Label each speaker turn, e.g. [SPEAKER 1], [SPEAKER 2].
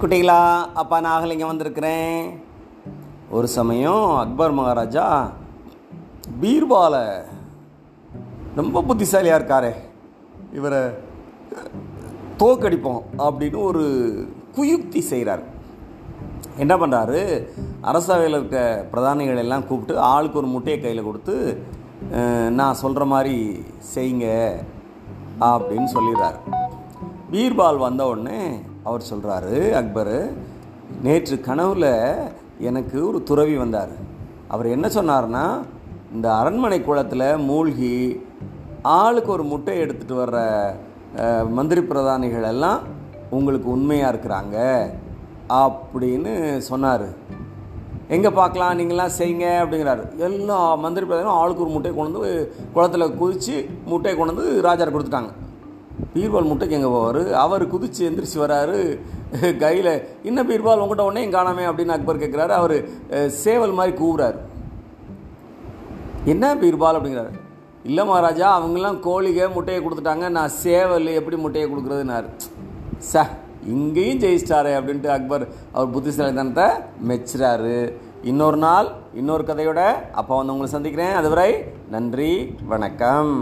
[SPEAKER 1] குட்டிகளா அப்பா நாகலிங்கம் வந்திருக்கிறேன். ஒரு சமயம் அக்பர் மகாராஜா பீர்பாலை ரொம்ப புத்திசாலியாக இருக்காரே. இவரை தோக்கடிப்போம் அப்படின்னு ஒரு குயுக்தி செய்கிறார் என்ன பண்ணுறாரு அரசவையில் இருக்க பிரதானிகள் எல்லாம் கூப்பிட்டு ஆளுக்கு ஒரு முட்டையை கையில் கொடுத்து நான் சொல்கிற மாதிரி செய்யுங்க அப்படின்னு சொல்லிடுறாரு. பீர்பால் வந்த உடனே அவர் சொல்கிறாரு அக்பர் நேற்று கனவில் எனக்கு ஒரு துறவி வந்தார். அவர் என்ன சொன்னார்னா இந்த அரண்மனை குளத்தில் மூழ்கி ஆளுக்கு ஒரு முட்டை எடுத்துகிட்டு வர்ற மந்திரி பிரதானிகள் எல்லாம் உங்களுக்கு உண்மையாக இருக்கிறாங்க அப்படின்னு சொன்னார். எங்கே பார்க்கலாம் நீங்களாம் செய்யுங்க அப்படிங்கிறாரு. எல்லா மந்திரி பிரதானும் ஆளுக்கு ஒரு முட்டையை கொண்டு வந்து குளத்தில் குதித்து முட்டையை கொண்டு வந்து ராஜார் கொடுத்துட்டாங்க. பீர்பால் முட்டைக்கு எங்கே போவார்? அவர் குதிச்சு எந்திரிச்சு வராரு. கையில் என்ன பீர்பால் உங்கள்கிட்ட உடனே காணாமே அப்படின்னு அக்பர் கேட்குறாரு அவர் சேவல் மாதிரி கூவுறாரு. என்ன பீர்பால்? அப்படிங்கிறாரு. இல்லை மகாராஜா அவங்கெல்லாம் கோழிகை முட்டையை கொடுத்துட்டாங்க. நான் சேவல் எப்படி முட்டையை கொடுக்குறதுனாரு ச இங்கேயும் ஜெயிச்சிட்டாரு அப்படின்ட்டு அக்பர் அவர் புத்திசாலித்தனத்தை மெச்சுறாரு. இன்னொரு நாள் இன்னொரு கதையோட அப்போ வந்து உங்களை சந்திக்கிறேன். அதுவரை நன்றி வணக்கம்.